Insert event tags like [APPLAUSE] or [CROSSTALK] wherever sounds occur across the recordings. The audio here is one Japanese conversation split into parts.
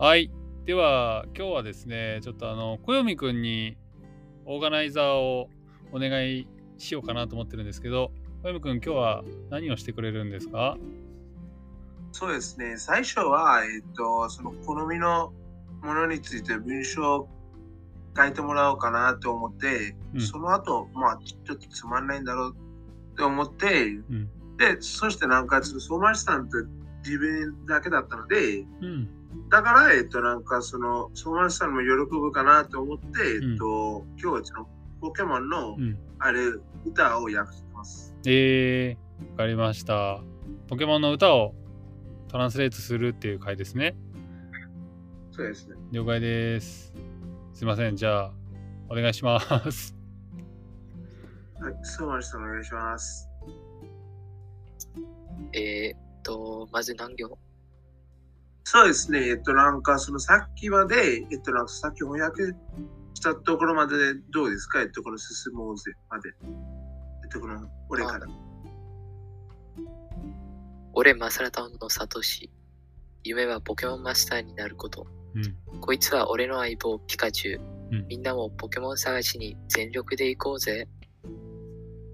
はい。では、今日はですね、ちょっとあの、小読くんにオーガナイザーをお願いしようかなと思ってるんですけど、小読くん、今日は何をしてくれるんですか？そうですね。最初は、えっと、その好みのものについて文章を書いてもらおうかなと思って、うんその後、まあ、ちょっとつまんないんだろうって思って、うん。で、そしてなんか、その相馬市さんと自分だけだったので、うん。だから、えっと、なんか、その、相馬市さんも喜ぶかなと思って、えっと、今日はその、ポケモンのう、ん。あれ、歌を訳してます。えー、わかりました。ポケモンの歌をトランスレートするっていう回ですね。そうですね。了解です。すいません。じゃあ、お願いします。はい、相馬市さんお願いします。えーっと、まず何行？そうですね。えっと、なんか、そのさっきまで、えっと、なんかさっき翻訳したところまででどうですか？えっと、この進もうぜまで。えっと、この、俺から。俺、マサラタウンのサトシ。夢はポケモンマスターになること。うん。こいつは俺の相棒、ピカチュウ。うんみんなもポケモン探しに全力で行こうぜ。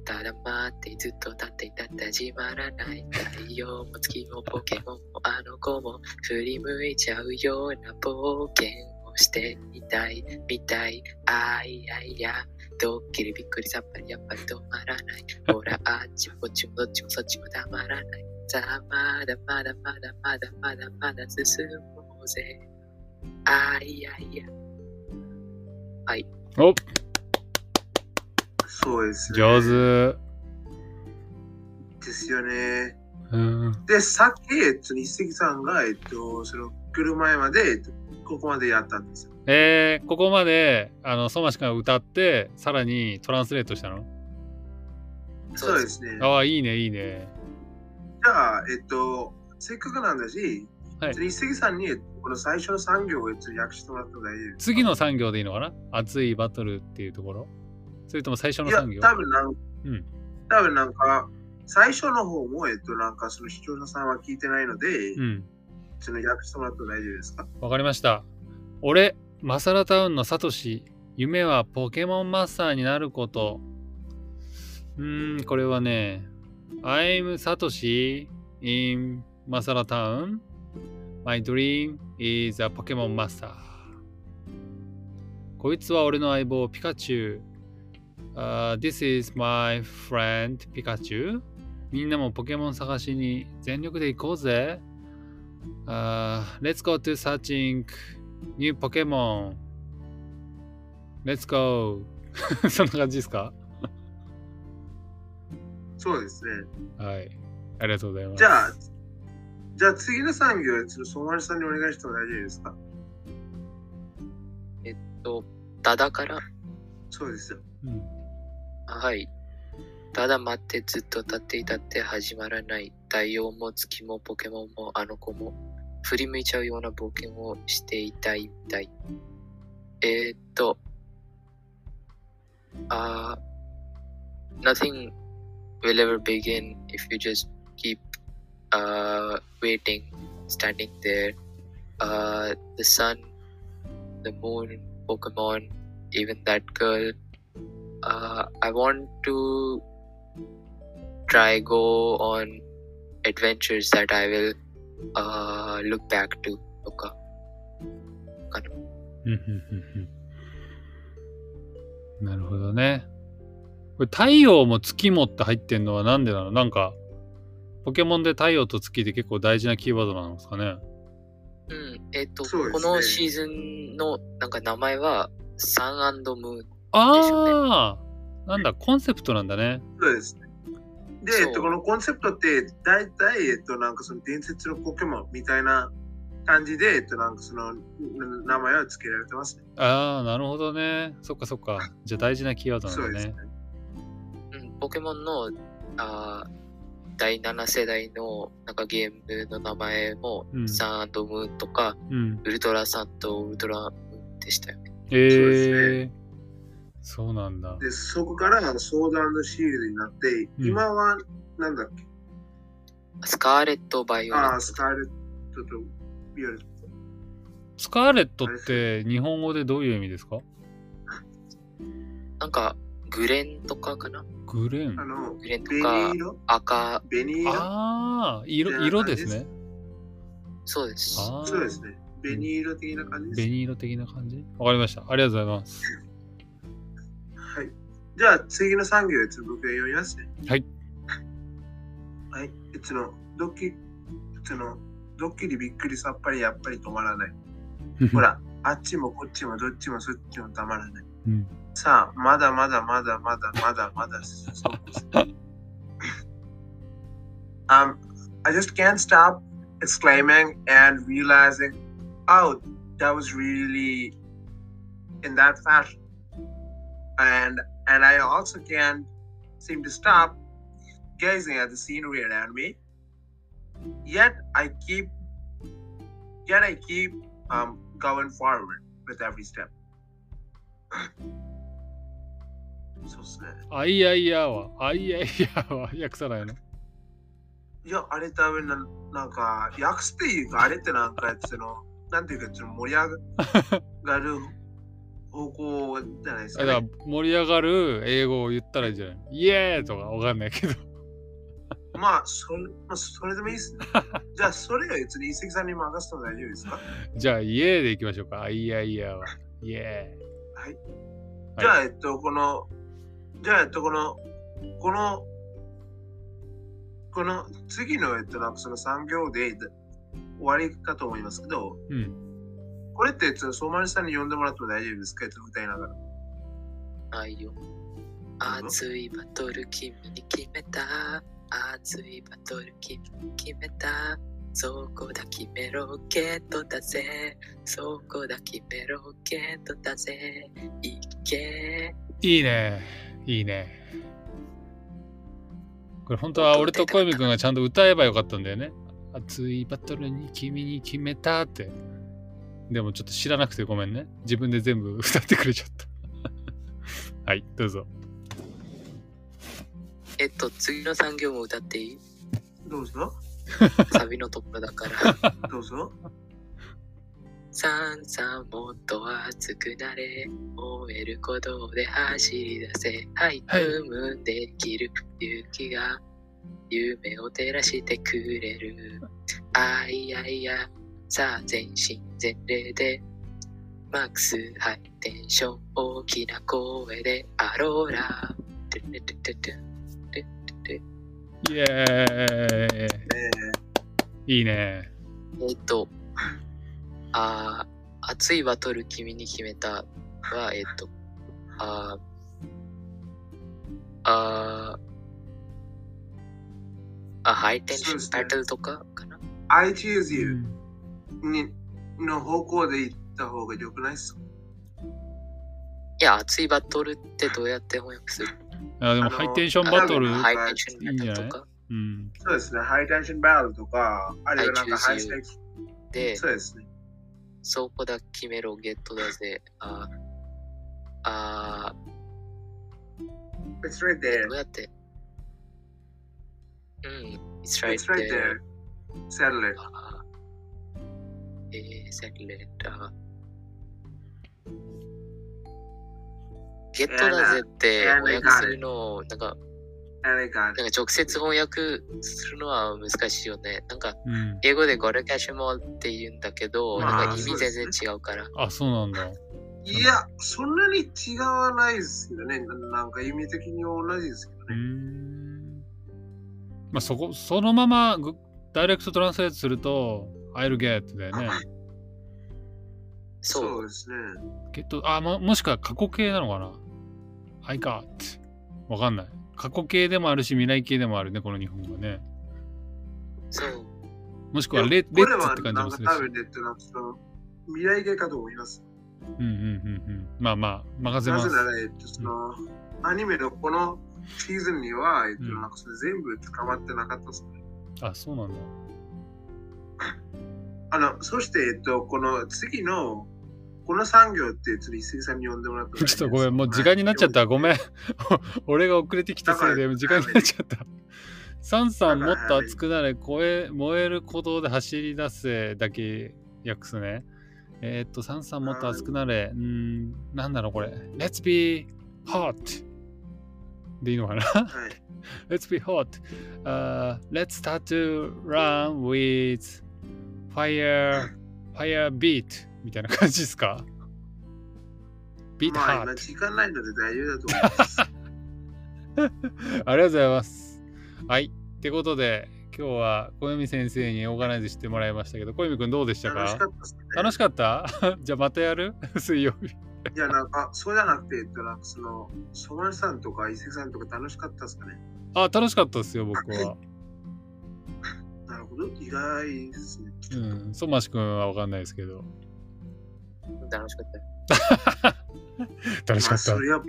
ただ待ってずっと立っていたって始まらない。太陽も月もポケモンもあの子も振り向いちゃうような冒険をしてみたい、みたい。あいやいや、ドッキリびっくりさっぱりやっぱり止まらない。ほら、あっちもこっちもどっちもそっちもたまらない。さあ、まだまだまだまだまだまだ進もうぜ。あいやいや。おそうですね。上手。ですよね。うん。で、さっき、えっと、一石さんが、えっと、その、来る前まで、えっと、ここまでやったんですよ。えー、ここまで、あの、ソマシ君が歌って、さらにトランスレートしたの？そうですね。ああ、いいね、いいね。じゃあ、えっと、せっかくなんだし、はい一石さんに、この最初の産業をえっと訳してもらっても大丈夫ですか？次の産業でいいのかな？熱いバトルっていうところ？それとも最初のいや産業、多分なん、うん多分なんか、最初の方も、えっと、なんか、その視聴者さんは聞いてないので、うん。その訳してもらっても大丈夫ですか？わかりました。俺、マサラタウンのサトシ。夢はポケモンマスターになること。うーん、これはね、I'm サトシ in マサラタウン。My dream is a Pokemon Master. こいつは俺の相棒ピカチュウ。Uh, this is my friend ピカチュウ。みんなもポケモン探しに全力で行こうぜ。Uh, let's go to searching new Pokemon. Let's go. [LAUGHS] そんな感じですか？そうですね。はい。ありがとうございます。じゃあ、じゃあ次の産業、その相馬さんにお願いしても大丈夫ですか？と、ただから、そうですよ。うん、はい。ただ待ってずっと立っていたって始まらない。太陽も月もポケモンもあの子も振り向いちゃうような冒険をしていたいみたい。えー、っと、あー nothing will ever begin if you just keep uh, waiting, standing there. Uh, the sun, the moon, Pokemon, even that girl. Uh, I want to try go on adventures that I will uh, look back to. とかかなうんうんうんうんなるほどね。これ太陽も月もって入ってんのはなんでなの？なんか、ポケモンで太陽と月って結構大事なキーワードなんですかね？うん、えっ、と、そうですねこのシーズンのなんか名前はサンムーン。ああ、なんだ、コンセプトなんだね。そうですね。で、えっと、このコンセプトって、大体、えっと、なんかその伝説のポケモンみたいな感じで、えっと、なんかそのな名前は付けられてますね。ああ、なるほどね。そっかそっか。じゃあ大事なキーワードそうですねなんだね。。うん、ポケモンのあー第7世代のなんかゲームの名前も、うんサンムーンとか、うん。ウルトラサンとウルトラムーンでしたよね。えそうえでそうなんだ。で、そこからソードシールドになって、うん今は、なんだっけ、スカーレット・バイオレット。ああ、スカーレットとビオレット。スカーレットって日本語でどういう意味ですか？なんか、グレンとかかな？グレンあ。の、グレンと紅か色？赤、紅色？ああ、色色ですね。そうです。ああ、そうですね。紅色的な感じです。紅色的な感じ？わかりました。ありがとうございます。はい。じゃあ次の産業やつ僕が読みますね。はい。はい。いつの、ドッキリ、いつの、ドッキリびっくりさっぱりやっぱり止まらない。ほら、あっちもこっちもどっちもそっちもたまらない。うん。さあ、まだまだまだまだまだまだ um, I just can't stop exclaiming and realizing, oh, that was really in that fashion. And and I also can't seem to stop gazing at the scenery around me. Yet I keep yet I keep um, going forward with every step. そうっすね。アイアイヤーは、アイアイヤーは訳さないのいや、あれ多分な、なんか、訳すっていうか、あれってなんか、その、なんていうか、ちょっと盛り上がる [CLEARS THROAT] [LAUGHS] [LAUGHS] 方向じゃないですか、だからね。盛り上がる英語を言ったらいいんじゃないイエーイとかわかんないけど。まあ、それ、まあ、それでもいいっすね。[LAUGHS] じゃあ、それが別に遺跡さんに任せても大丈夫ですか？[LAUGHS] じゃあ、イエーイでいきましょうか。アイアイヤーは。イエはい。はいじゃあ、えっと、この、じゃあ、えっと、この、この、この次の、えっと、なんかその産業で終わりかと思いますけど。うん。これって、えっとソマリさんに呼んでもらっても大丈夫ですか？と、歌いながら。愛よ。熱いバトル君に決めた。熱いバトル君に決めた。そこだ決めロケットだぜ。そこだ決めロケットだぜ。いけ。いいね。いいね。これ本当は俺と小泉君がちゃんと歌えばよかったんだよね。熱いバトルに君に決めたって。でもちょっと知らなくてごめんね。自分で全部 [LAUGHS] 歌ってくれちゃった。[LAUGHS] はい、どうぞ。えっと、次の産業も歌っていい？どうぞ。サビのところだから。[LAUGHS] どうぞ。さんさんもっと熱くなれ燃える鼓動で走り出せはいはいムームンできる勇気が夢を照らしてくれるあいやいやさあ全身全霊でマックスハイテンション大きな声でアローラ。トゥトゥトゥトゥトゥトゥトゥイエーえイ。いいね。えっと、あー熱いバトル君に決めたは、えっと、あーあーあ、ハイテンションタイトルとかかな？ー、I choose you にの方向で行った方が良くないっす？かいや、熱いバトルってどうやって翻訳する？あでもハイテンションバトル。あハイテンションバトルとか？うん。そうですね。ハイテンションバトルとか、あるいはなんかハイステーキ。で、そうですね。そこだ決めろゲットだぜ。あーあ It's right ー、there. どうやって？うん、It's right It's right there. there. Settle it. あーえー、セレラ。ゲットだぜって翻訳するのを、なんか、なん it. か直接翻訳するのは難しいよね。なんか、うん。英語でゴレキャシュモって言うんだけど、まあなんか意味全然違うから。あ、そうなんだ。いや、そんなに違わないですけどね。ななんか意味的に同じですけどうね。ん。まあそこ、そのままぐダイレクトトランスレートすると、I'll get だよね。そう。そうですね。ゲット、あ、ももしくは過去形なのかな ?I got. わかんない。過去形でもあるし、未来形でもあるね、この日本語はね。そう。もしくはレレッツって感じもするし。か多分ね、えっとな未来形かと思います。うんうんうんうん。まあまあ、任せます。なぜなら、えっと、その、アニメのこのシーズンには、えっと、うんなんかそれ全部捕まってなかったですね。あ、そうなんだ。あの、そして、えっと、この次の、この産業って、ちょっと一石さんに呼んでもらってもちょっとごめん、もう時間になっちゃった。ごめん。[LAUGHS] 俺が遅れてきたせいで時間になっちゃった。サンさんもっと熱くなれ、声燃える鼓動で走り出せだけ訳すね。えーっと、サンさんもっと熱くなれ。うーん、なんだろうこれ。Let's be hot! でいいのかな？はい。[LAUGHS] Let's be hot. Uh, let's start to run with fire, fire beat みたいな感じですか ?beat まあ今 hot. 時間ないので大丈夫だと思います。[LAUGHS] ありがとうございます。はい。ってことで、今日は小読先生にオーガナイズしてもらいましたけど、小読くんどうでしたか？楽しかったね。楽しかった？[LAUGHS] じゃあまたやる？[LAUGHS] 水曜日。いや、なんか、そうじゃなくて、言ったら、その、ソマリさんとか伊勢さんとか楽しかったですかね？あ、楽しかったですよ、僕は。なるほど。意外ですね。うん。ソマシ君はわかんないですけど。楽しかった。[LAUGHS] 楽しかったまあ、そ。れは、ま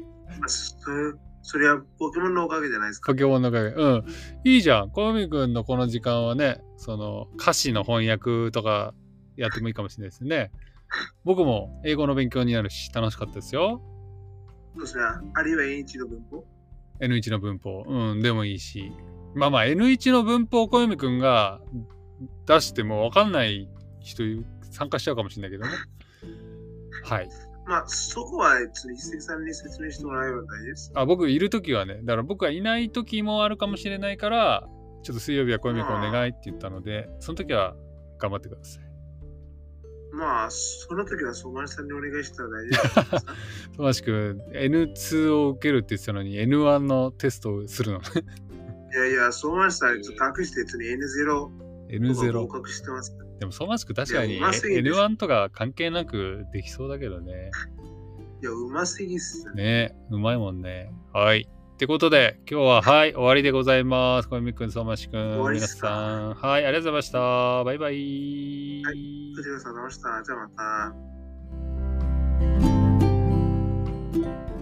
あ、それそれはポケモンのおかげじゃないですか。ポケモンのおかげ。うん。いいじゃん。小読くんのこの時間はね、その歌詞の翻訳とかやってもいいかもしれないですね。僕も英語の勉強になるし、楽しかったですよ。そうですね。あるいは N1 の文法 N1 の文法。うん、でもいいし。まあまあ、N1 の文法を小読くんが出しても分かんない人参加しちゃうかもしれないけどね。[LAUGHS] はい。まあ、そこは、ちょっと伊勢さんに説明してもらえば大丈夫です。あ僕いるときはね、だから僕がいないときもあるかもしれないから、ちょっと水曜日は小読くんお願いって言ったので、その時は頑張ってください。まあ、その時はソマリさんにお願いしたら大丈夫ですかトマシ君、[LAUGHS] N2 を受けるって言ってたのに N1 のテストをするのね。いやいや、ソーマンシさん、隠して別に N0。N0。合してます。でも、ソーマンシ君確かに N1 とか関係なくできそうだけどね。いや、うますぎっすね。うまいもんね。はい。ってことで、今日は、はい、終わりでございます。小泉くん、相馬市くん、皆さん、はい、ありがとうございました。バイバイ。はい、こちらさん、どうしたじゃあまた。